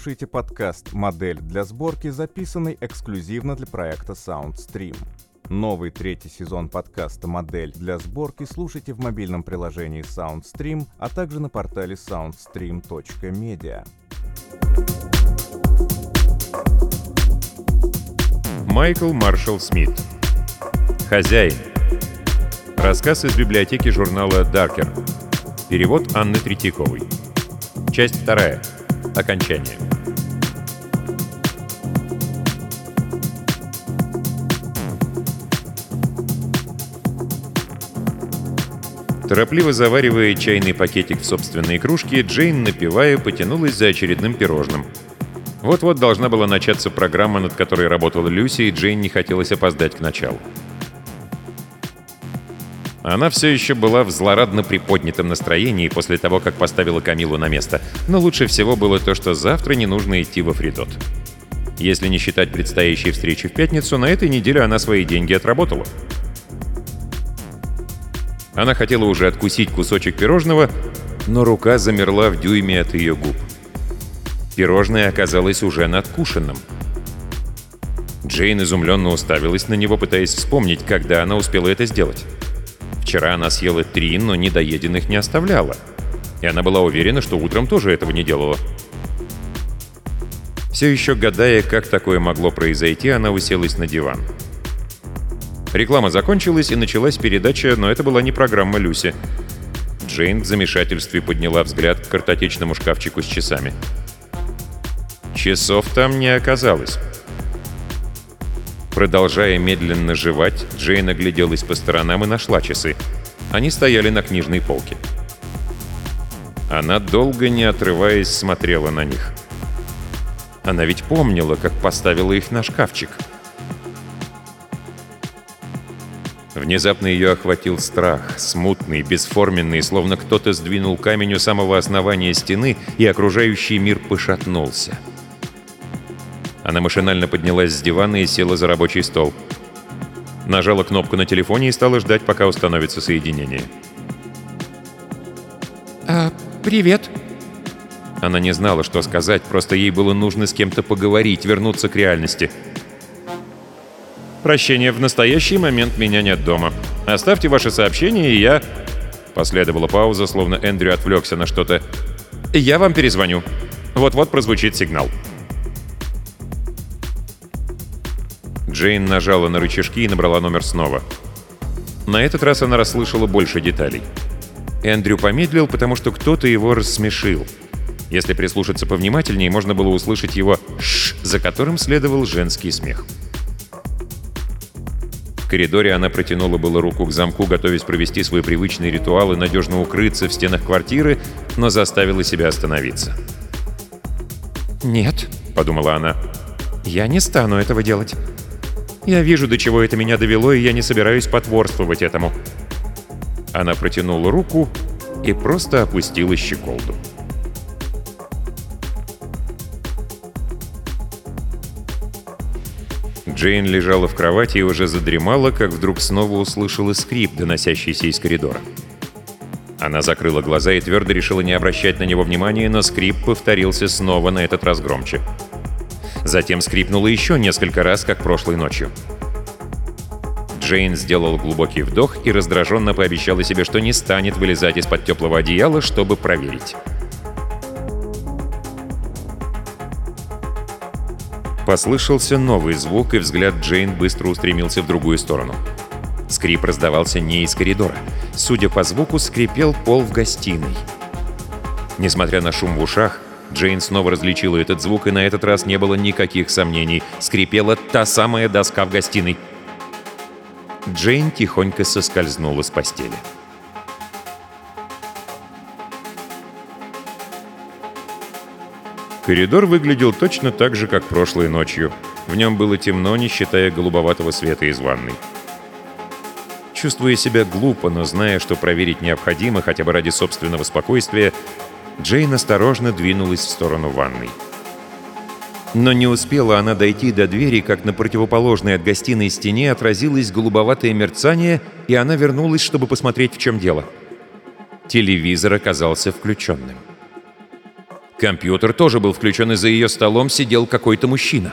слушаете подкаст «Модель для сборки», записанный эксклюзивно для проекта SoundStream. Новый третий сезон подкаста «Модель для сборки» слушайте в мобильном приложении SoundStream, а также на портале soundstream.media. Майкл Маршалл Смит. Хозяин. Рассказ из библиотеки журнала «Даркер». Перевод Анны Третьяковой. Часть вторая. Окончание. Торопливо заваривая чайный пакетик в собственной кружке, Джейн, напивая, потянулась за очередным пирожным. Вот-вот должна была начаться программа, над которой работала Люси, и Джейн не хотелось опоздать к началу. Она все еще была в злорадно приподнятом настроении после того, как поставила Камилу на место. Но лучше всего было то, что завтра не нужно идти во Фридот. Если не считать предстоящей встречи в пятницу, на этой неделе она свои деньги отработала. Она хотела уже откусить кусочек пирожного, но рука замерла в дюйме от ее губ. Пирожное оказалось уже надкушенным. Джейн изумленно уставилась на него, пытаясь вспомнить, когда она успела это сделать. Вчера она съела три, но недоеденных не оставляла. И она была уверена, что утром тоже этого не делала. Все еще гадая, как такое могло произойти, она уселась на диван. Реклама закончилась, и началась передача, но это была не программа Люси. Джейн в замешательстве подняла взгляд к картотечному шкафчику с часами. Часов там не оказалось. Продолжая медленно жевать, Джейн огляделась по сторонам и нашла часы. Они стояли на книжной полке. Она долго не отрываясь смотрела на них. Она ведь помнила, как поставила их на шкафчик. Внезапно ее охватил страх, смутный, бесформенный, словно кто-то сдвинул камень у самого основания стены, и окружающий мир пошатнулся. Она машинально поднялась с дивана и села за рабочий стол. Нажала кнопку на телефоне и стала ждать, пока установится соединение. «А, привет!» Она не знала, что сказать, просто ей было нужно с кем-то поговорить, вернуться к реальности. «Прощение, в настоящий момент меня нет дома. Оставьте ваше сообщение, и я...» Последовала пауза, словно Эндрю отвлекся на что-то. «Я вам перезвоню. Вот-вот прозвучит сигнал». Джейн нажала на рычажки и набрала номер снова. На этот раз она расслышала больше деталей. Эндрю помедлил, потому что кто-то его рассмешил. Если прислушаться повнимательнее, можно было услышать его «ш», за которым следовал женский смех. В коридоре она протянула было руку к замку, готовясь провести свой привычный ритуал и надежно укрыться в стенах квартиры, но заставила себя остановиться. «Нет», — подумала она, — «я не стану этого делать. Я вижу, до чего это меня довело, и я не собираюсь потворствовать этому». Она протянула руку и просто опустила щеколду. Джейн лежала в кровати и уже задремала, как вдруг снова услышала скрип, доносящийся из коридора. Она закрыла глаза и твердо решила не обращать на него внимания, но скрип повторился снова, на этот раз громче. Затем скрипнуло еще несколько раз, как прошлой ночью. Джейн сделал глубокий вдох и раздраженно пообещала себе, что не станет вылезать из-под теплого одеяла, чтобы проверить. Послышался новый звук, и взгляд Джейн быстро устремился в другую сторону. Скрип раздавался не из коридора. Судя по звуку, скрипел пол в гостиной. Несмотря на шум в ушах, Джейн снова различила этот звук, и на этот раз не было никаких сомнений. Скрипела та самая доска в гостиной. Джейн тихонько соскользнула с постели. Коридор выглядел точно так же, как прошлой ночью. В нем было темно, не считая голубоватого света из ванной. Чувствуя себя глупо, но зная, что проверить необходимо хотя бы ради собственного спокойствия, Джейн осторожно двинулась в сторону ванной. Но не успела она дойти до двери, как на противоположной от гостиной стене отразилось голубоватое мерцание, и она вернулась, чтобы посмотреть, в чем дело. Телевизор оказался включенным. Компьютер тоже был включен, и за ее столом сидел какой-то мужчина.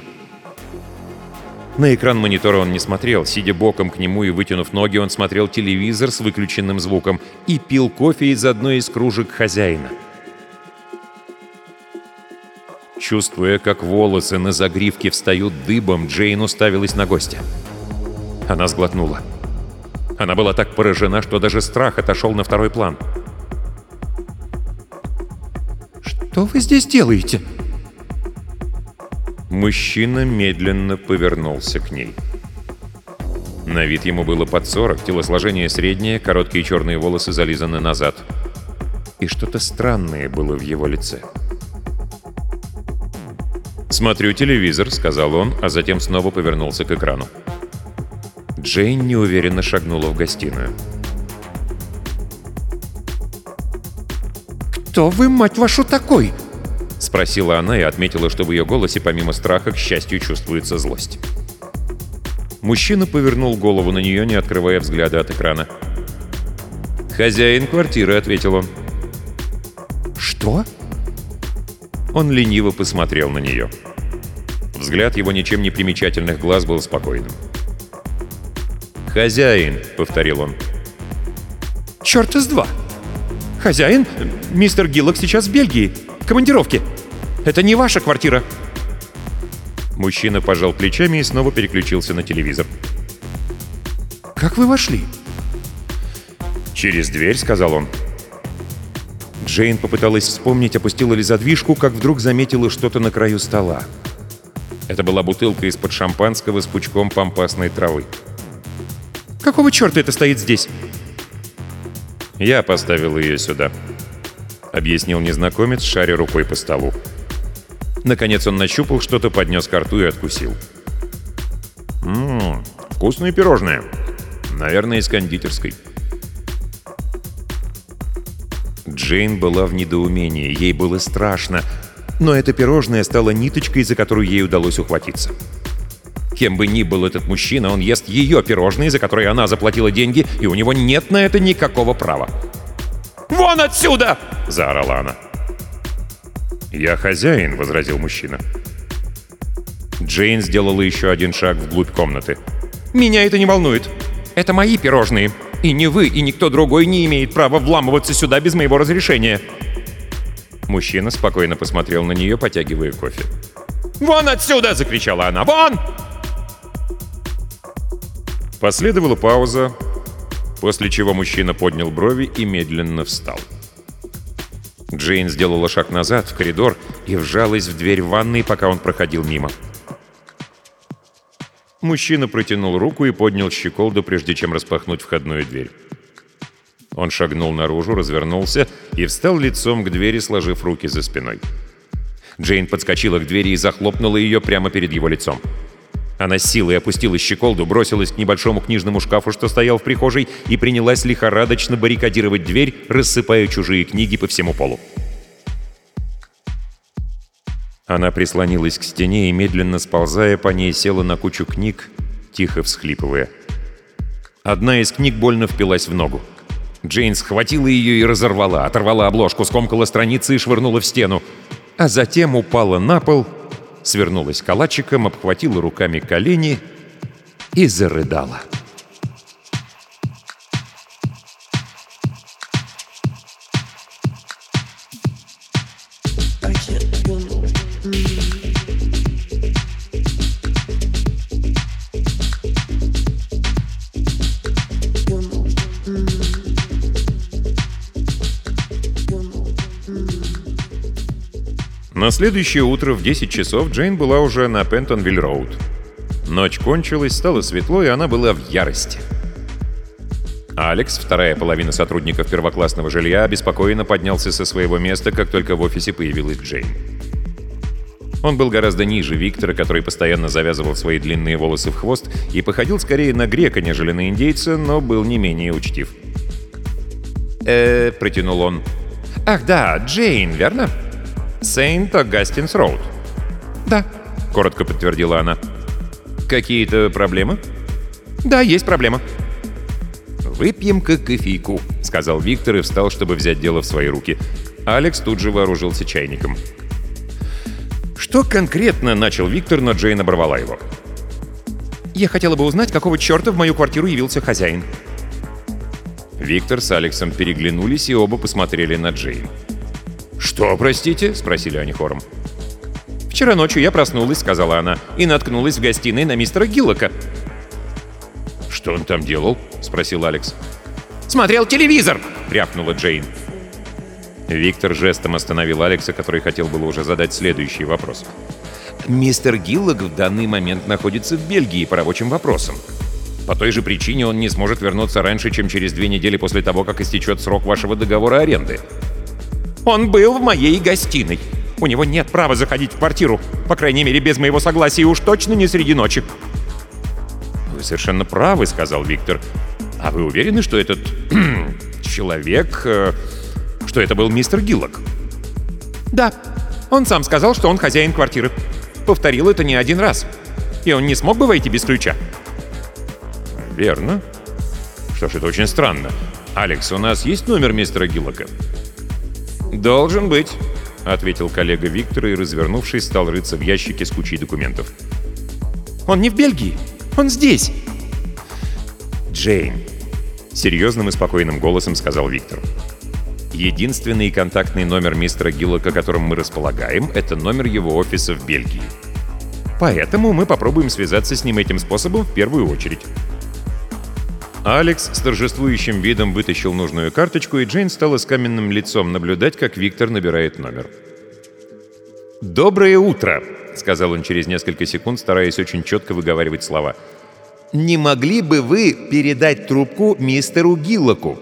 На экран монитора он не смотрел. Сидя боком к нему и вытянув ноги, он смотрел телевизор с выключенным звуком и пил кофе из одной из кружек хозяина. Чувствуя, как волосы на загривке встают дыбом, Джейн уставилась на гостя. Она сглотнула. Она была так поражена, что даже страх отошел на второй план. «Что вы здесь делаете?» Мужчина медленно повернулся к ней. На вид ему было под 40, телосложение среднее, короткие черные волосы зализаны назад. И что-то странное было в его лице. «Смотрю телевизор», — сказал он, а затем снова повернулся к экрану. Джейн неуверенно шагнула в гостиную. «Кто вы, мать вашу, такой?» — спросила она и отметила, что в ее голосе помимо страха, к счастью, чувствуется злость. Мужчина повернул голову на нее, не открывая взгляда от экрана. «Хозяин квартиры», — ответил он. «Что?» Он лениво посмотрел на нее. Взгляд его ничем не примечательных глаз был спокойным. «Хозяин», — повторил он. «Черт из два! Хозяин, мистер Гиллок сейчас в Бельгии командировке. Это не ваша квартира». Мужчина пожал плечами и снова переключился на телевизор. «Как вы вошли?» «Через дверь», — сказал он. Джейн попыталась вспомнить, опустила ли задвижку, как вдруг заметила что-то на краю стола. Это была бутылка из-под шампанского с пучком пампасной травы. «Какого черта это стоит здесь?» «Я поставил ее сюда», — объяснил незнакомец, шаря рукой по столу. Наконец он нащупал что-то, поднес ко рту и откусил. «Ммм, вкусные пирожные. Наверное, из кондитерской». Джейн была в недоумении, ей было страшно, но это пирожное стало ниточкой, за которую ей удалось ухватиться. Кем бы ни был этот мужчина, он ест ее пирожные, за которые она заплатила деньги, и у него нет на это никакого права. «Вон отсюда!» — заорала она. «Я хозяин», — возразил мужчина. Джейн сделала еще один шаг вглубь комнаты. «Меня это не волнует. Это мои пирожные. И ни вы, и никто другой не имеет права вламываться сюда без моего разрешения». Мужчина спокойно посмотрел на нее, потягивая кофе. «Вон отсюда!» — закричала она. «Вон!» Последовала пауза, после чего мужчина поднял брови и медленно встал. Джейн сделала шаг назад, в коридор, и вжалась в дверь ванной, пока он проходил мимо. Мужчина протянул руку и поднял щеколду, прежде чем распахнуть входную дверь. Он шагнул наружу, развернулся и встал лицом к двери, сложив руки за спиной. Джейн подскочила к двери и захлопнула ее прямо перед его лицом. Она силой опустила щеколду, бросилась к небольшому книжному шкафу, что стоял в прихожей, и принялась лихорадочно баррикадировать дверь, рассыпая чужие книги по всему полу. Она прислонилась к стене и, медленно сползая по ней, села на кучу книг, тихо всхлипывая. Одна из книг больно впилась в ногу. Джейн схватила ее и разорвала, оторвала обложку, скомкала страницы и швырнула в стену, а затем упала на пол — свернулась калачиком, обхватила руками колени и зарыдала. На следующее утро в 10 часов Джейн была уже на Пентонвилл-Роуд. Ночь кончилась, стало светло, и она была в ярости. Алекс, вторая половина сотрудников первоклассного жилья, обеспокоенно поднялся со своего места, как только в офисе появилась Джейн. Он был гораздо ниже Виктора, который постоянно завязывал свои длинные волосы в хвост и походил скорее на грека, нежели на индейца, но был не менее учтив. «Э-э», протянул он. «Ах да, Джейн, верно?» «Сейнт Агастинс Роуд». «Да», — коротко подтвердила она. «Какие-то проблемы?» «Да, есть проблема». «Выпьем-ка кофейку», — сказал Виктор и встал, чтобы взять дело в свои руки. Алекс тут же вооружился чайником. «Что конкретно?» — начал Виктор, но Джейн оборвала его. «Я хотела бы узнать, какого черта в мою квартиру явился хозяин». Виктор с Алексом переглянулись и оба посмотрели на Джейн. «Что, простите?» — спросили они хором. «Вчера ночью я проснулась», — сказала она, — «и наткнулась в гостиной на мистера Гиллока». «Что он там делал?» — спросил Алекс. «Смотрел телевизор!» — рявкнула Джейн. Виктор жестом остановил Алекса, который хотел было уже задать следующий вопрос. «Мистер Гиллок в данный момент находится в Бельгии по рабочим вопросам. По той же причине он не сможет вернуться раньше, чем через две недели после того, как истечет срок вашего договора аренды». «Он был в моей гостиной. У него нет права заходить в квартиру, по крайней мере, без моего согласия, уж точно не среди ночи». «Вы совершенно правы», — сказал Виктор. «А вы уверены, что этот человек...» э, что это был мистер Гиллок. Да, он сам сказал, что он хозяин квартиры. Повторил это не один раз. И он не смог бы войти без ключа. Верно. Что ж, это очень странно. Алекс, у нас есть номер мистера Гиллока? Должен быть, ответил коллега Виктора и, развернувшись, стал рыться в ящике с кучей документов. Он не в Бельгии, он здесь. Джейн, серьезным и спокойным голосом сказал Виктор. Единственный контактный номер мистера Гиллока, которым мы располагаем, это номер его офиса в Бельгии. Поэтому мы попробуем связаться с ним этим способом в первую очередь. Алекс с торжествующим видом вытащил нужную карточку, и Джейн стала с каменным лицом наблюдать, как Виктор набирает номер. «Доброе утро!» — сказал он через несколько секунд, стараясь очень четко выговаривать слова. «Не могли бы вы передать трубку мистеру Гиллоку?»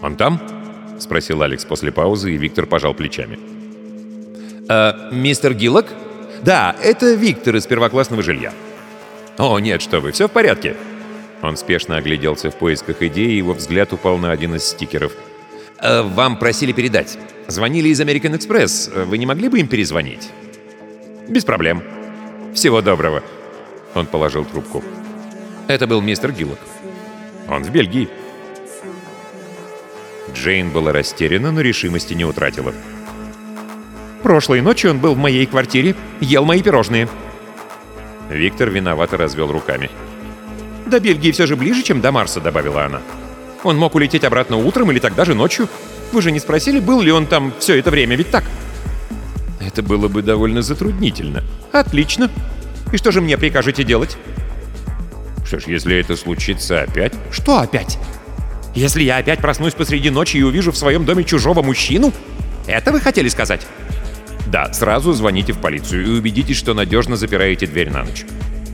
«Он там?» — спросил Алекс после паузы, и Виктор пожал плечами. «А, мистер Гиллок?» «Да, это Виктор из первоклассного жилья». «О, нет, что вы, все в порядке». Он спешно огляделся в поисках идеи, и его взгляд упал на один из стикеров. «А, «Вам просили передать. Звонили из American Express. Вы не могли бы им перезвонить?» «Без проблем. Всего доброго». Он положил трубку. Это был мистер Гиллок. Он в Бельгии. Джейн была растеряна, но решимости не утратила. «Прошлой ночью он был в моей квартире, ел мои пирожные». Виктор виновато развел руками. «До Бельгии все же ближе, чем до Марса», — добавила она. «Он мог улететь обратно утром или тогда же ночью. Вы же не спросили, был ли он там все это время, ведь так?» «Это было бы довольно затруднительно». «Отлично. И что же мне прикажете делать?» «Что ж, если это случится опять...» «Что опять?» Если я опять проснусь посреди ночи и увижу в своем доме чужого мужчину? Это вы хотели сказать? Да, сразу звоните в полицию и убедитесь, что надежно запираете дверь на ночь.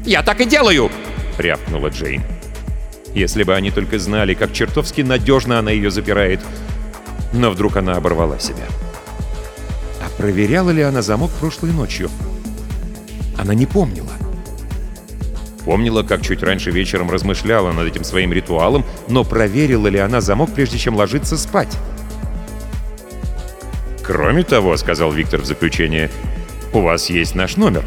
«Я так и делаю!» — рявкнула Джейн. Если бы они только знали, как чертовски надежно она ее запирает. Но вдруг она оборвала себя. А проверяла ли она замок прошлой ночью? Она не помнила. Помнила, как чуть раньше вечером размышляла над этим своим ритуалом, но проверила ли она замок, прежде чем ложиться спать? «Кроме того», — сказал Виктор в заключение, — «у вас есть наш номер.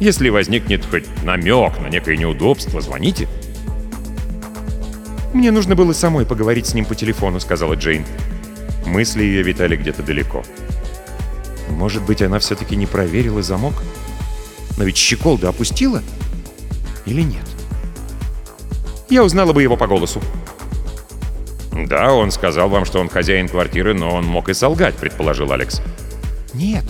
Если возникнет хоть намек на некое неудобство, звоните». «Мне нужно было самой поговорить с ним по телефону», — сказала Джейн. Мысли ее витали где-то далеко. «Может быть, она все-таки не проверила замок? Но ведь щеколду опустила?» или нет? Я узнала бы его по голосу. «Да, он сказал вам, что он хозяин квартиры, но он мог и солгать», — предположил Алекс. «Нет.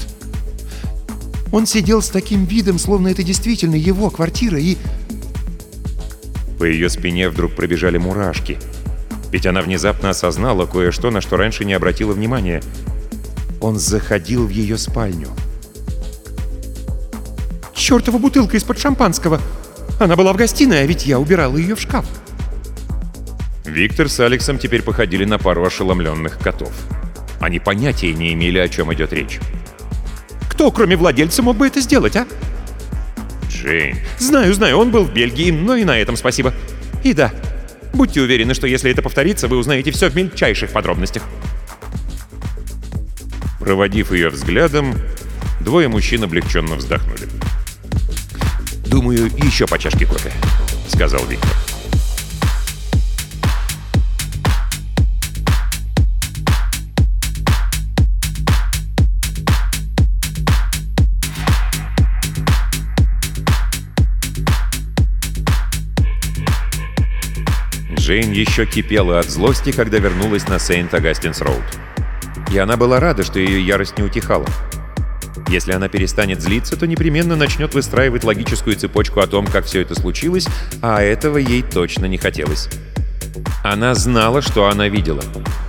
Он сидел с таким видом, словно это действительно его квартира, и...» По ее спине вдруг пробежали мурашки. Ведь она внезапно осознала кое-что, на что раньше не обратила внимания. Он заходил в ее спальню. «Чёртова бутылка из-под шампанского!» Она была в гостиной, а ведь я убирала ее в шкаф. Виктор с Алексом теперь походили на пару ошеломленных котов. Они понятия не имели, о чем идет речь. Кто, кроме владельца, мог бы это сделать, а? Джейн. Знаю, знаю, он был в Бельгии, но и на этом спасибо. И да, будьте уверены, что если это повторится, вы узнаете все в мельчайших подробностях. Проводив ее взглядом, двое мужчин облегченно вздохнули. «Думаю, еще по чашке кофе», — сказал Виктор. Джейн еще кипела от злости, когда вернулась на Сейнт-Агастинс-Роуд. И она была рада, что ее ярость не утихала. Если она перестанет злиться, то непременно начнет выстраивать логическую цепочку о том, как все это случилось, а этого ей точно не хотелось. Она знала, что она видела.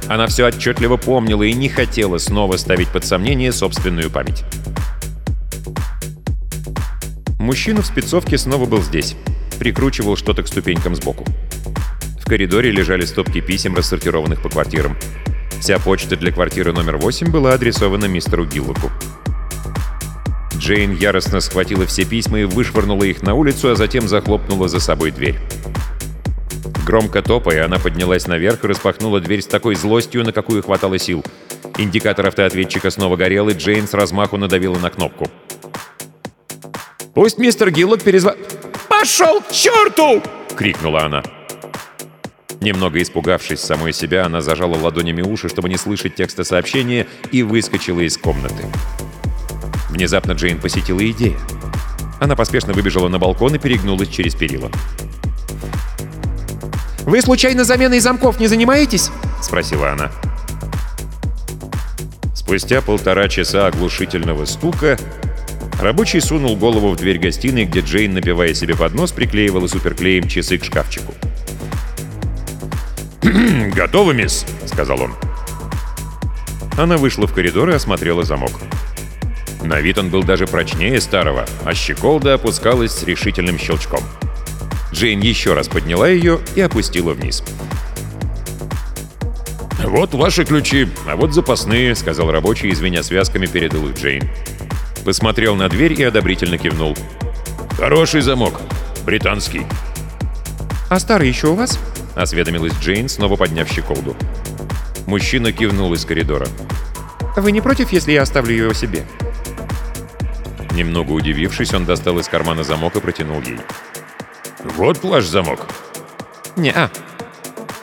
Она все отчетливо помнила и не хотела снова ставить под сомнение собственную память. Мужчина в спецовке снова был здесь. Прикручивал что-то к ступенькам сбоку. В коридоре лежали стопки писем, рассортированных по квартирам. Вся почта для квартиры номер 8 была адресована мистеру Гиллоку. Джейн яростно схватила все письма и вышвырнула их на улицу, а затем захлопнула за собой дверь. Громко топая, она поднялась наверх и распахнула дверь с такой злостью, на какую хватало сил. Индикатор автоответчика снова горел, и Джейн с размаху надавила на кнопку. «Пусть мистер Гиллок перезва...» «Пошел к черту!» — крикнула она. Немного испугавшись самой себя, она зажала ладонями уши, чтобы не слышать текста сообщения, и выскочила из комнаты. Внезапно Джейн посетила идея. Она поспешно выбежала на балкон и перегнулась через перила. «Вы случайно заменой замков не занимаетесь?» — спросила она. Спустя полтора часа оглушительного стука рабочий сунул голову в дверь гостиной, где Джейн, напивая себе под нос, приклеивала суперклеем часы к шкафчику. «Готовы, мисс?» — сказал он. Она вышла в коридор и осмотрела замок. На вид он был даже прочнее старого, а щеколда опускалась с решительным щелчком. Джейн еще раз подняла ее и опустила вниз. «Вот ваши ключи, а вот запасные», — сказал рабочий, извиня связками, передал их Джейн. Посмотрел на дверь и одобрительно кивнул. «Хороший замок. Британский». «А старый еще у вас?» — осведомилась Джейн, снова подняв щеколду. Мужчина кивнул из коридора. «Вы не против, если я оставлю его себе?» Немного удивившись, он достал из кармана замок и протянул ей. «Вот ваш замок». «Не-а».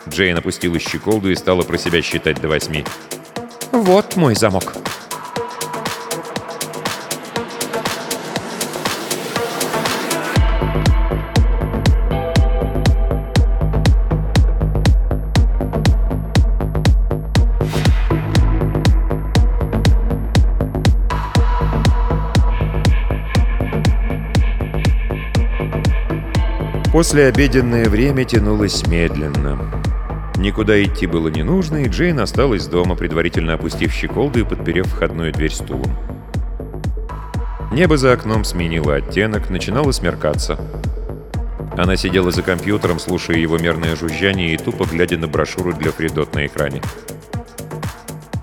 Джейн опустила щеколду и стала про себя считать до восьми. «Вот мой замок». Послеобеденное время тянулось медленно. Никуда идти было не нужно, и Джейн осталась дома, предварительно опустив щеколду и подперев входную дверь стулом. Небо за окном сменило оттенок, начинало смеркаться. Она сидела за компьютером, слушая его мерное жужжание и тупо глядя на брошюру для Фридот на экране.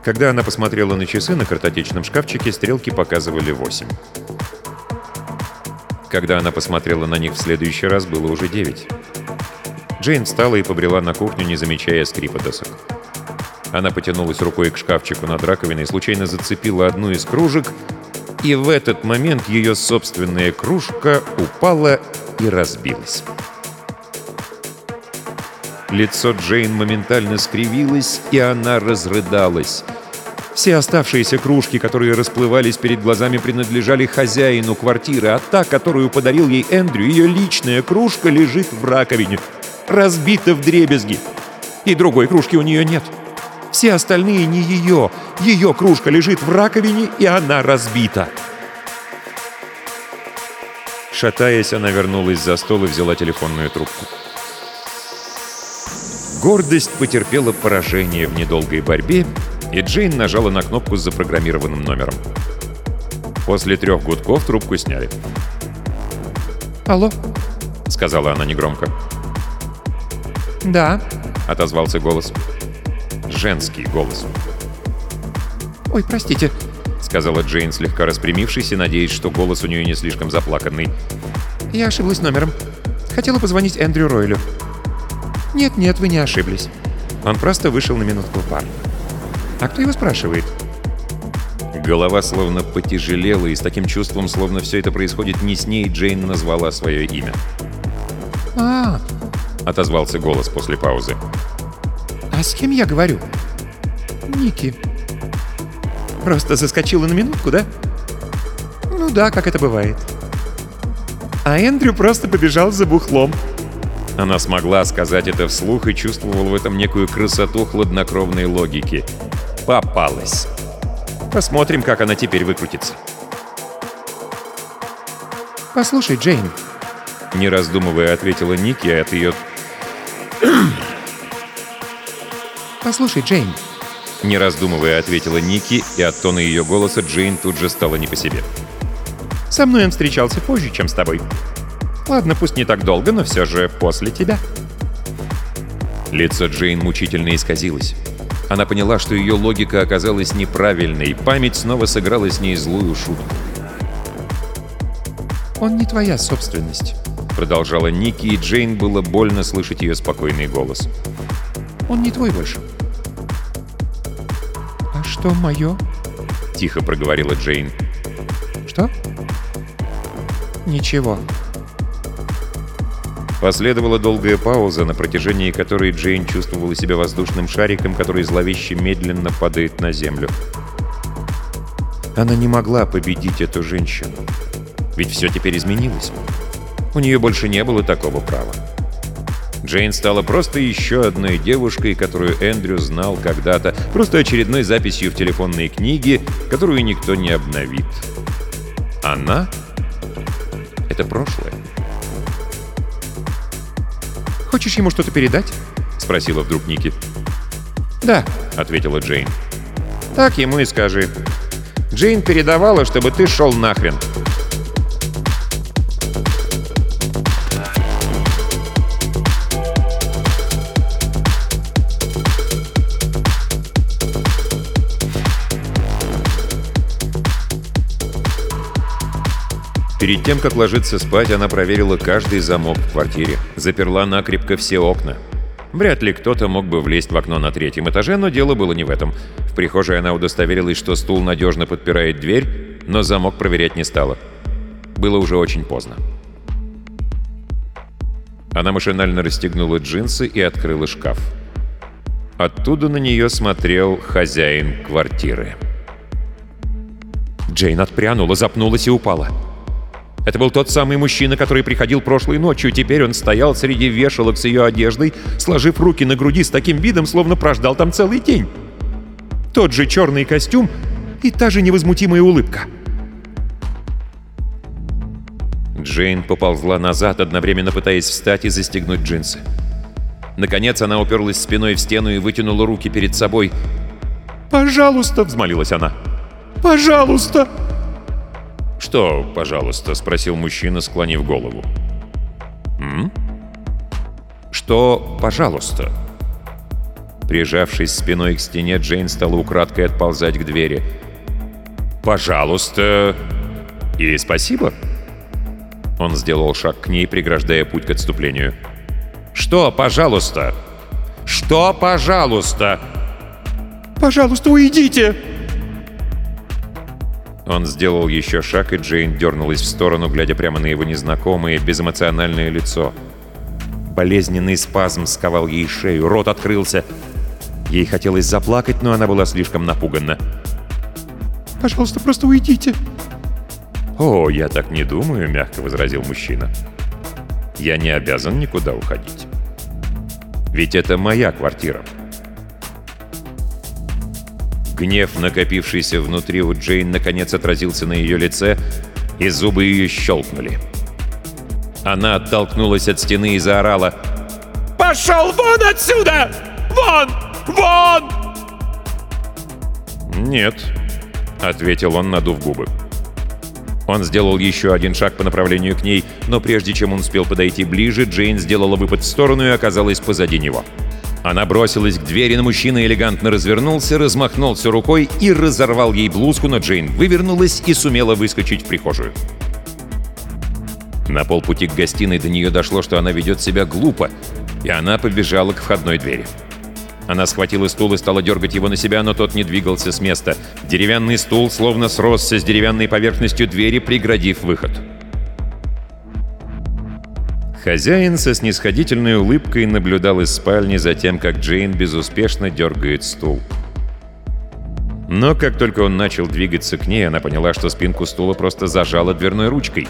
Когда она посмотрела на часы на картотечном шкафчике, стрелки показывали 8. Когда она посмотрела на них в следующий раз, было уже 9. Джейн встала и побрела на кухню, не замечая скрипа досок. Она потянулась рукой к шкафчику над раковиной, случайно зацепила одну из кружек, и в этот момент ее собственная кружка упала и разбилась. Лицо Джейн моментально скривилось, и она разрыдалась. Все оставшиеся кружки, которые расплывались перед глазами, принадлежали хозяину квартиры, а та, которую подарил ей Эндрю, ее личная кружка, лежит в раковине, разбита в дребезги. И другой кружки у нее нет. Все остальные не ее. Ее кружка лежит в раковине, и она разбита. Шатаясь, она вернулась за стол и взяла телефонную трубку. Гордость потерпела поражение в недолгой борьбе, и Джейн нажала на кнопку с запрограммированным номером. После трех гудков трубку сняли. «Алло?» — сказала она негромко. «Да». — отозвался голос. Женский голос. «Ой, простите», — сказала Джейн, слегка распрямившись и надеясь, что голос у нее не слишком заплаканный. «Я ошиблась номером. Хотела позвонить Эндрю Ройлю». «Нет-нет, вы не ошиблись». Он просто вышел на минутку в бар. «А кто его спрашивает?» Голова словно потяжелела, и с таким чувством, словно все это происходит не с ней, Джейн назвала свое имя. «А, — отозвался голос после паузы. а с кем я говорю?» «Ники». «Просто заскочила на минутку, да?» «Ну да, как это бывает». «А Эндрю просто побежал за бухлом». Она смогла сказать это вслух и чувствовала в этом некую красоту хладнокровной логики. Попалась. Посмотрим, как она теперь выкрутится. «Послушай, Джейн», Не раздумывая, ответила Ники, от ее... «Послушай, Джейн, Не раздумывая, ответила Ники, и от тона ее голоса Джейн тут же стала не по себе. «Со мной он встречался позже, чем с тобой. Ладно, пусть не так долго, но все же после тебя». Лицо Джейн мучительно исказилось. Она поняла, что ее логика оказалась неправильной, память снова сыграла с ней злую шутку. он не твоя собственность. Продолжала Ники, и Джейн было больно слышать ее спокойный голос. Он не твой больше». «А что мое?» Тихо проговорила Джейн. «Что?» «Ничего». Последовала долгая пауза, на протяжении которой Джейн чувствовала себя воздушным шариком, который зловеще медленно падает на землю. Она не могла победить эту женщину. Ведь все теперь изменилось. У нее больше не было такого права. Джейн стала просто еще одной девушкой, которую Эндрю знал когда-то, просто очередной записью в телефонной книге, которую никто не обновит. Она — это прошлое. «Хочешь ему что-то передать?» — спросила вдруг Ники. «Да». — ответила Джейн. «Так ему и скажи. Джейн передавала, чтобы ты шел нахрен». Перед тем, как ложиться спать, она проверила каждый замок в квартире, заперла накрепко все окна. Вряд ли кто-то мог бы влезть в окно на третьем этаже, но дело было не в этом. В прихожей она удостоверилась, что стул надежно подпирает дверь, но замок проверять не стала. Было уже очень поздно. Она машинально расстегнула джинсы и открыла шкаф. Оттуда на нее смотрел хозяин квартиры. Джейн отпрянула, запнулась и упала. Это был тот самый мужчина, который приходил прошлой ночью. Теперь он стоял среди вешалок с ее одеждой, сложив руки на груди с таким видом, словно прождал там целый день. Тот же черный костюм и та же невозмутимая улыбка. Джейн поползла назад, одновременно пытаясь встать и застегнуть джинсы. Наконец она уперлась спиной в стену и вытянула руки перед собой. «Пожалуйста!» — взмолилась она. «Пожалуйста!» «Что, пожалуйста?» — спросил мужчина, склонив голову. «М? Что, пожалуйста?» Прижавшись спиной к стене, Джейн стала украдкой отползать к двери. «Пожалуйста!» «И спасибо!» Он сделал шаг к ней, преграждая путь к отступлению. «Что, пожалуйста?» «Что, пожалуйста?» «Пожалуйста, уйдите!» Он сделал еще шаг, и Джейн дернулась в сторону, глядя прямо на его незнакомое, безэмоциональное лицо. Болезненный спазм сковал ей шею, рот открылся. Ей хотелось заплакать, но она была слишком напугана. «Пожалуйста, просто уйдите». «О, я так не думаю», — мягко возразил мужчина. «Я не обязан никуда уходить. Ведь это моя квартира». Гнев, накопившийся внутри у Джейн, наконец отразился на ее лице, и зубы ее щелкнули. Она оттолкнулась от стены и заорала «Пошел вон отсюда! Вон! Вон!» «Нет», — ответил он, надув губы. Он сделал еще один шаг по направлению к ней, но прежде чем он успел подойти ближе, Джейн сделала выпад в сторону и оказалась позади него. Она бросилась к двери, но мужчина элегантно развернулся, размахнулся рукой и разорвал ей блузку, но Джейн вывернулась и сумела выскочить в прихожую. На полпути к гостиной до нее дошло, что она ведет себя глупо, и она побежала к входной двери. Она схватила стул и стала дергать его на себя, но тот не двигался с места. Деревянный стул словно сросся с деревянной поверхностью двери, преградив выход. Хозяин со снисходительной улыбкой наблюдал из спальни за тем, как Джейн безуспешно дергает стул. Но как только он начал двигаться к ней, она поняла, что спинку стула просто зажала дверной ручкой.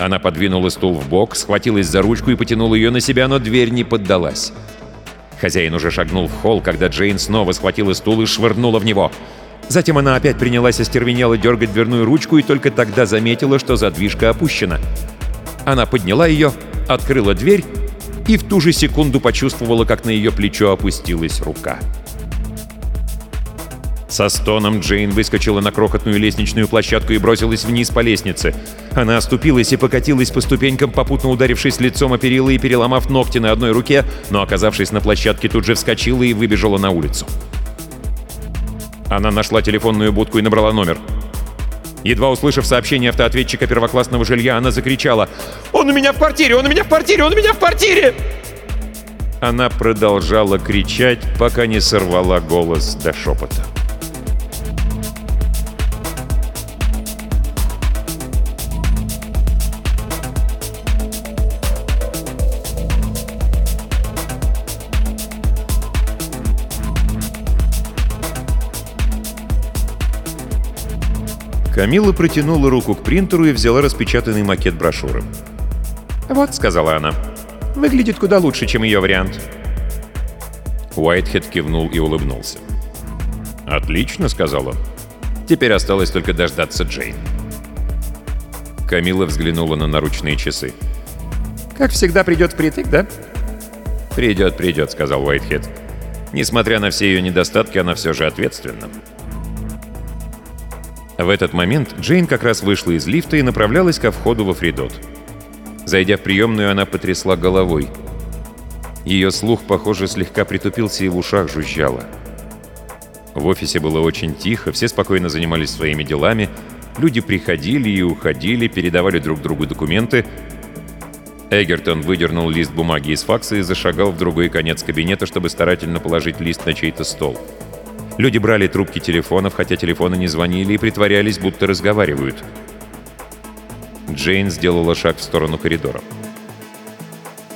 Она подвинула стул в бок, схватилась за ручку и потянула ее на себя, но дверь не поддалась. Хозяин уже шагнул в холл, когда Джейн снова схватила стул и швырнула в него. Затем она опять принялась остервенело дергать дверную ручку и только тогда заметила, что задвижка опущена. Она подняла ее, открыла дверь и в ту же секунду почувствовала, как на ее плечо опустилась рука. Со стоном Джейн выскочила на крохотную лестничную площадку и бросилась вниз по лестнице. Она оступилась и покатилась по ступенькам, попутно ударившись лицом о перила и переломав ногти на одной руке, но, оказавшись на площадке, тут же вскочила и выбежала на улицу. Она нашла телефонную будку и набрала номер. Едва услышав сообщение автоответчика первоклассного жилья, она закричала «Он у меня в квартире! Он у меня в квартире! Он у меня в квартире!» Она продолжала кричать, пока не сорвала голос до шепота. Камила протянула руку к принтеру и взяла распечатанный макет брошюры. «Вот», — сказала она, — «выглядит куда лучше, чем ее вариант». Уайтхед кивнул и улыбнулся. «Отлично», — сказала. «Теперь осталось только дождаться Джейн». Камила взглянула на наручные часы. «Как всегда, придет впритык, да?» «Придет, придет», — сказал Уайтхед. «Несмотря на все ее недостатки, она все же ответственна». В этот момент Джейн как раз вышла из лифта и направлялась ко входу во Фридот. Зайдя в приемную, она потрясла головой. Ее слух, похоже, слегка притупился и в ушах жужжало. В офисе было очень тихо, все спокойно занимались своими делами, люди приходили и уходили, передавали друг другу документы. Эгертон выдернул лист бумаги из факса и зашагал в другой конец кабинета, чтобы старательно положить лист на чей-то стол. Люди брали трубки телефонов, хотя телефоны не звонили и притворялись, будто разговаривают. Джейн сделала шаг в сторону коридора.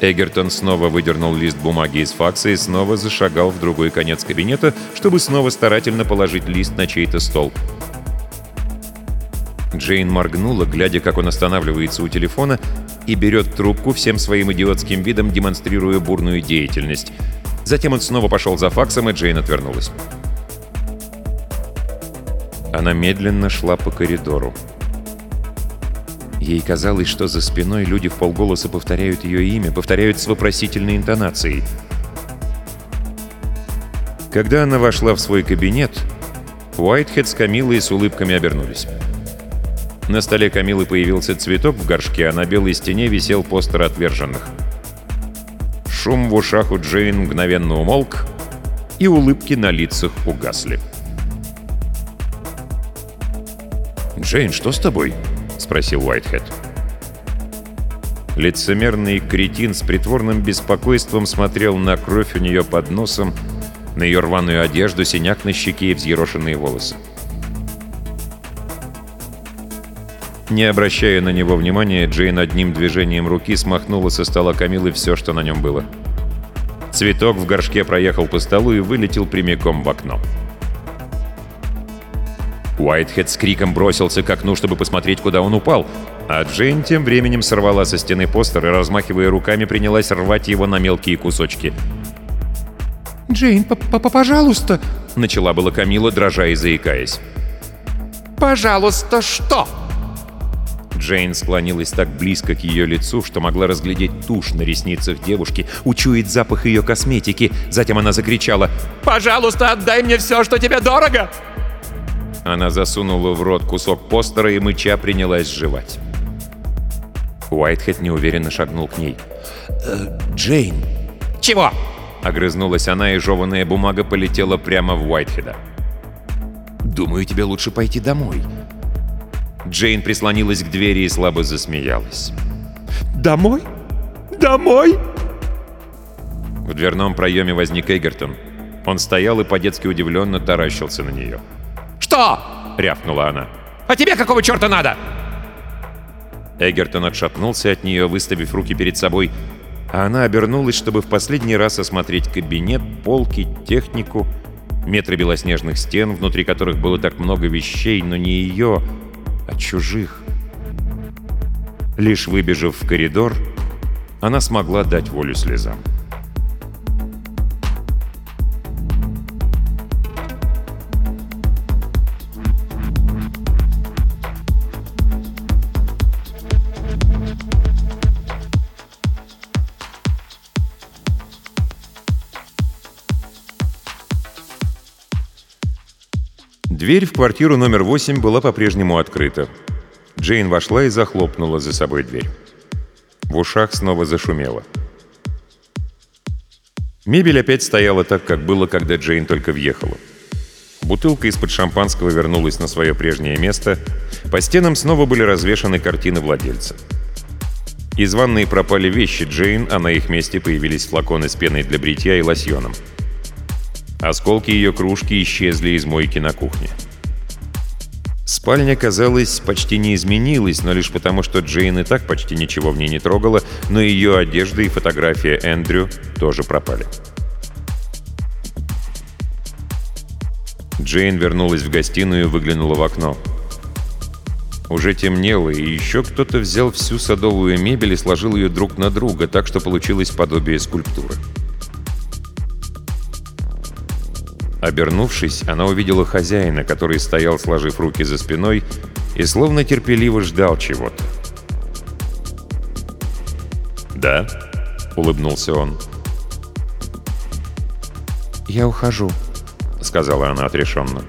Эгертон снова выдернул лист бумаги из факса и снова зашагал в другой конец кабинета, чтобы снова старательно положить лист на чей-то стол. Джейн моргнула, глядя, как он останавливается у телефона и берет трубку всем своим идиотским видом, демонстрируя бурную деятельность. Затем он снова пошел за факсом, и Джейн отвернулась. Она медленно шла по коридору. Ей казалось, что за спиной люди в полголоса повторяют ее имя, повторяют с вопросительной интонацией. Когда она вошла в свой кабинет, Уайтхед с Камилой с улыбками обернулись. На столе Камилы появился цветок в горшке, а на белой стене висел постер отверженных. Шум в ушах у Джейн мгновенно умолк, и улыбки на лицах угасли. «Джейн, что с тобой?» — спросил Уайтхед. Лицемерный кретин с притворным беспокойством смотрел на кровь у нее под носом, на ее рваную одежду, синяк на щеке и взъерошенные волосы. Не обращая на него внимания, Джейн одним движением руки смахнула со стола Камилы все, что на нем было. Цветок в горшке проехал по столу и вылетел прямиком в окно. Уайтхед с криком бросился к окну, чтобы посмотреть, куда он упал, а Джейн тем временем сорвала со стены постер и, размахивая руками, принялась рвать его на мелкие кусочки. «Джейн, п -п пожалуйста!» — начала была Камила, дрожа и заикаясь. «Пожалуйста, что?» Джейн склонилась так близко к ее лицу, что могла разглядеть тушь на ресницах девушки, учуять запах ее косметики. Затем она закричала «Пожалуйста, отдай мне все, что тебе дорого!» Она засунула в рот кусок постера и мыча принялась жевать. Уайтхед неуверенно шагнул к ней. «Э, «Джейн!» «Чего?» — огрызнулась она, и жеванная бумага полетела прямо в Уайтхеда. «Думаю, тебе лучше пойти домой». Джейн прислонилась к двери и слабо засмеялась. «Домой? Домой?» В дверном проеме возник Эгертон. Он стоял и по-детски удивленно таращился на нее. «Что?» — рявкнула она. «А тебе какого черта надо?» Эгертон отшатнулся от нее, выставив руки перед собой, а она обернулась, чтобы в последний раз осмотреть кабинет, полки, технику, метры белоснежных стен, внутри которых было так много вещей, но не ее, а чужих. Лишь выбежав в коридор, она смогла дать волю слезам. Дверь в квартиру номер 8 была по-прежнему открыта. Джейн вошла и захлопнула за собой дверь. В ушах снова зашумело. Мебель опять стояла так, как было, когда Джейн только въехала. Бутылка из-под шампанского вернулась на свое прежнее место. По стенам снова были развешаны картины владельца. Из ванной пропали вещи Джейн, а на их месте появились флаконы с пеной для бритья и лосьоном. Осколки ее кружки исчезли из мойки на кухне. Спальня, казалось, почти не изменилась, но лишь потому, что Джейн и так почти ничего в ней не трогала, но ее одежда и фотография Эндрю тоже пропали. Джейн вернулась в гостиную и выглянула в окно. Уже темнело, и еще кто-то взял всю садовую мебель и сложил ее друг на друга, так что получилось подобие скульптуры. Обернувшись, она увидела хозяина, который стоял, сложив руки за спиной, и словно терпеливо ждал чего-то. «Да?» — улыбнулся он. «Я ухожу», — сказала она отрешенно.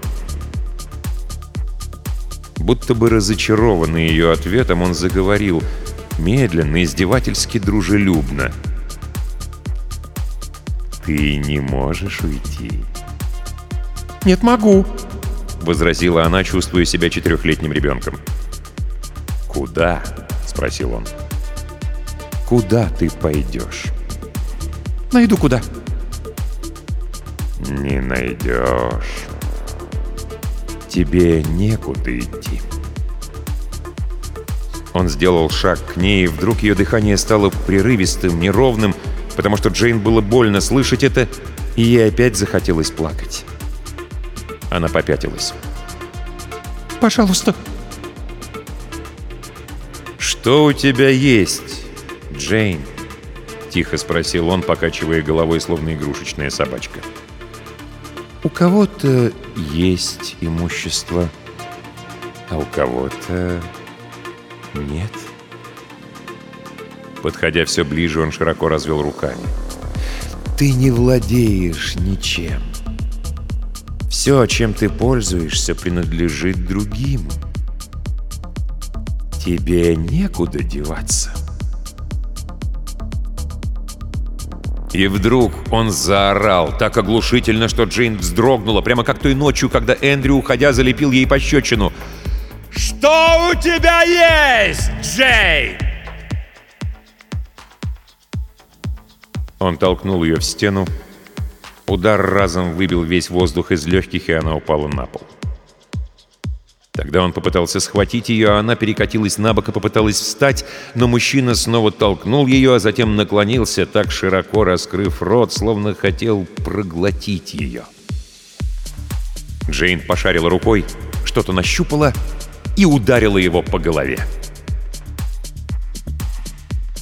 Будто бы разочарованный ее ответом, он заговорил, медленно, издевательски дружелюбно. «Ты не можешь уйти?» «Нет, могу», — возразила она, чувствуя себя четырехлетним ребенком. «Куда?» — спросил он. «Куда ты пойдешь?» «Найду куда». «Не найдешь. Тебе некуда идти». Он сделал шаг к ней, и вдруг ее дыхание стало прерывистым, неровным, потому что Джейн было больно слышать это, и ей опять захотелось плакать. Она попятилась. «Пожалуйста». «Что у тебя есть, Джейн?» — тихо спросил он, покачивая головой, словно игрушечная собачка. «У кого-то есть имущество, а у кого-то нет». Подходя все ближе, он широко развел руками. «Ты не владеешь ничем. Все, чем ты пользуешься, принадлежит другим. Тебе некуда деваться. И вдруг он заорал так оглушительно, что Джейн вздрогнула, прямо как той ночью, когда Эндрю, уходя, залепил ей пощечину. «Что у тебя есть, Джейн?» Он толкнул ее в стену, Удар разом выбил весь воздух из легких, и она упала на пол. Тогда он попытался схватить ее, а она перекатилась на бок и попыталась встать, но мужчина снова толкнул ее, а затем наклонился, так широко раскрыв рот, словно хотел проглотить ее. Джейн пошарила рукой, что-то нащупала и ударила его по голове.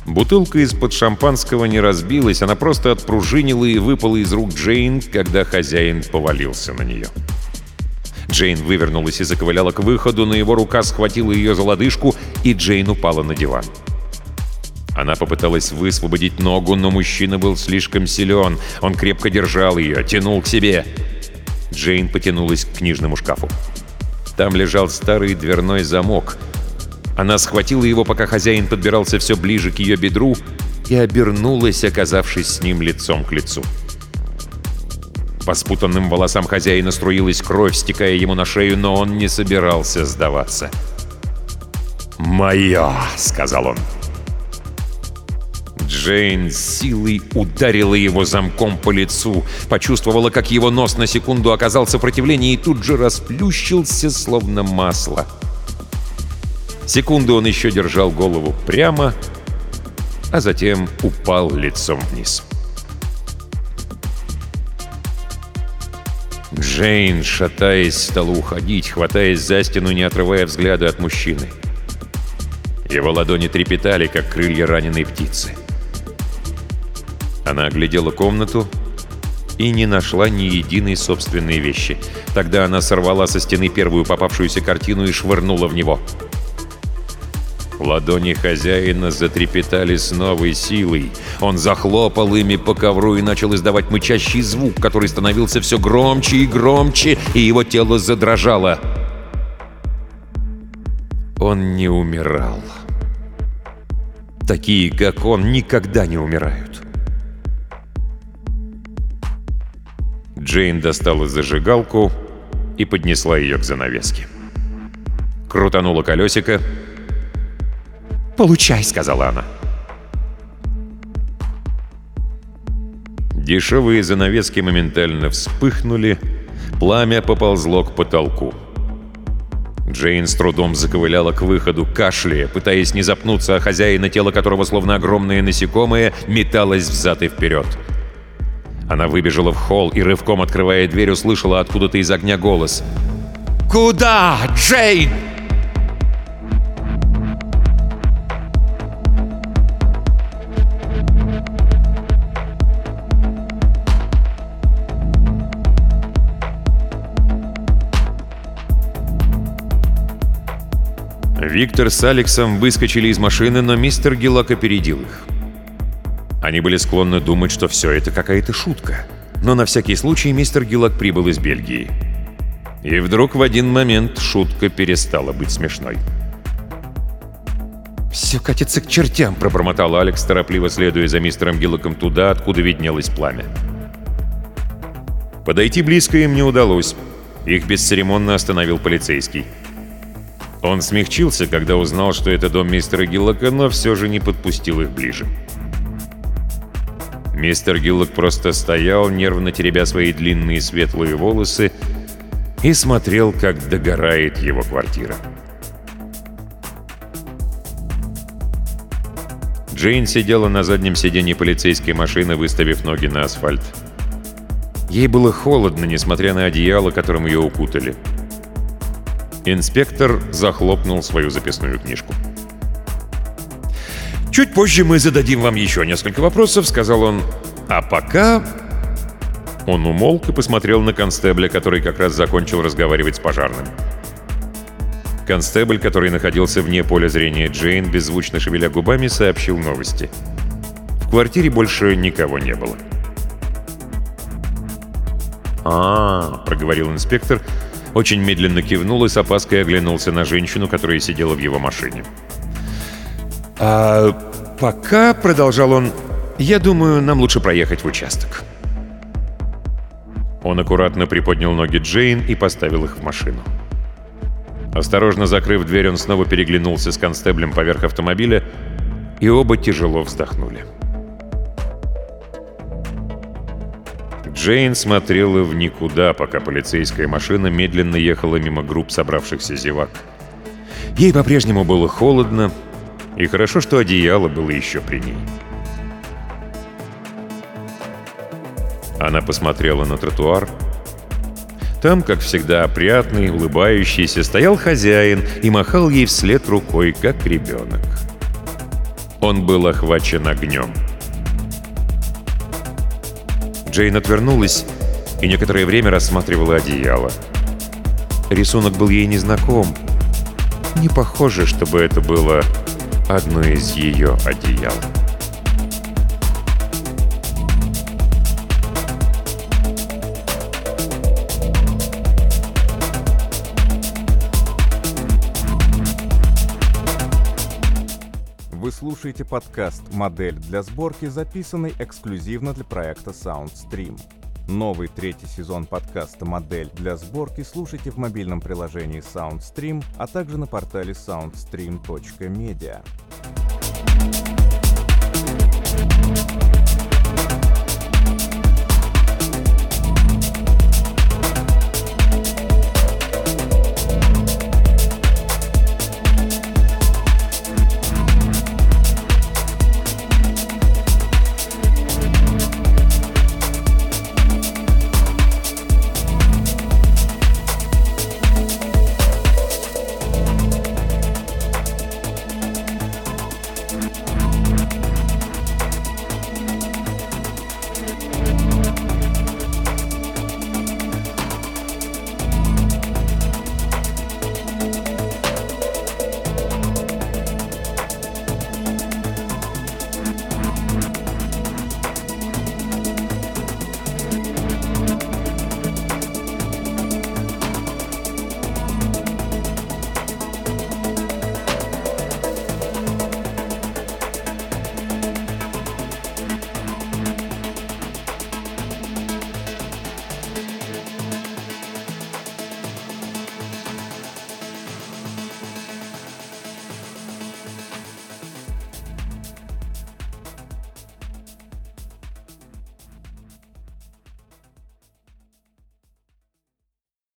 Бутылка из-под шампанского не разбилась, она просто отпружинила и выпала из рук Джейн, когда хозяин повалился на нее. Джейн вывернулась и заковыляла к выходу, но его рука схватила ее за лодыжку, и Джейн упала на диван. Она попыталась высвободить ногу, но мужчина был слишком силен. Он крепко держал ее, тянул к себе. Джейн потянулась к книжному шкафу. Там лежал старый дверной замок — она схватила его, пока хозяин подбирался все ближе к ее бедру, и обернулась, оказавшись с ним лицом к лицу. По спутанным волосам хозяина струилась кровь, стекая ему на шею, но он не собирался сдаваться. «Моя!» — сказал он. Джейн силой ударила его замком по лицу, почувствовала, как его нос на секунду оказал сопротивление и тут же расплющился, словно масло. Секунду он еще держал голову прямо, а затем упал лицом вниз. Джейн, шатаясь, стала уходить, хватаясь за стену, не отрывая взгляда от мужчины. Его ладони трепетали, как крылья раненой птицы. Она оглядела комнату и не нашла ни единой собственной вещи. Тогда она сорвала со стены первую попавшуюся картину и швырнула в него. Ладони хозяина затрепетали с новой силой. Он захлопал ими по ковру и начал издавать мычащий звук, который становился все громче и громче, и его тело задрожало. Он не умирал. Такие, как он, никогда не умирают. Джейн достала зажигалку и поднесла ее к занавеске. Крутанула колесико. «Получай», — сказала она. Дешевые занавески моментально вспыхнули, пламя поползло к потолку. Джейн с трудом заковыляла к выходу, кашляя, пытаясь не запнуться, а хозяина, тело которого, словно огромное насекомое, металось взад и вперед. Она выбежала в холл и, рывком открывая дверь, услышала откуда-то из огня голос. «Куда, Джейн?» Виктор с Алексом выскочили из машины, но мистер Гелак опередил их. Они были склонны думать, что все это какая-то шутка. Но на всякий случай мистер Гелак прибыл из Бельгии. И вдруг в один момент шутка перестала быть смешной. «Все катится к чертям», — пробормотал Алекс, торопливо следуя за мистером Гиллоком туда, откуда виднелось пламя. Подойти близко им не удалось. Их бесцеремонно остановил полицейский. Он смягчился, когда узнал, что это дом мистера Гиллока, но все же не подпустил их ближе. Мистер Гиллок просто стоял, нервно теребя свои длинные светлые волосы, и смотрел, как догорает его квартира. Джейн сидела на заднем сиденье полицейской машины, выставив ноги на асфальт. Ей было холодно, несмотря на одеяло, которым ее укутали. Инспектор захлопнул свою записную книжку. «Чуть позже мы зададим вам еще несколько вопросов», — сказал он. «А пока...» Он умолк и посмотрел на констебля, который как раз закончил разговаривать с пожарным. Констебль, который находился вне поля зрения Джейн, беззвучно шевеля губами, сообщил новости. В квартире больше никого не было. «А-а-а», проговорил инспектор, очень медленно кивнул и с опаской оглянулся на женщину, которая сидела в его машине. «А пока», — продолжал он, — «я думаю, нам лучше проехать в участок». Он аккуратно приподнял ноги Джейн и поставил их в машину. Осторожно закрыв дверь, он снова переглянулся с констеблем поверх автомобиля, и оба тяжело вздохнули. Джейн смотрела в никуда, пока полицейская машина медленно ехала мимо групп собравшихся зевак. Ей по-прежнему было холодно, и хорошо, что одеяло было еще при ней. Она посмотрела на тротуар. Там, как всегда, опрятный, улыбающийся, стоял хозяин и махал ей вслед рукой, как ребенок. Он был охвачен огнем. Джейн отвернулась и некоторое время рассматривала одеяло. Рисунок был ей незнаком. Не похоже, чтобы это было одно из ее одеял. Слушаете подкаст «Модель для сборки», записанный эксклюзивно для проекта SoundStream. Новый третий сезон подкаста «Модель для сборки» слушайте в мобильном приложении SoundStream, а также на портале soundstream.media.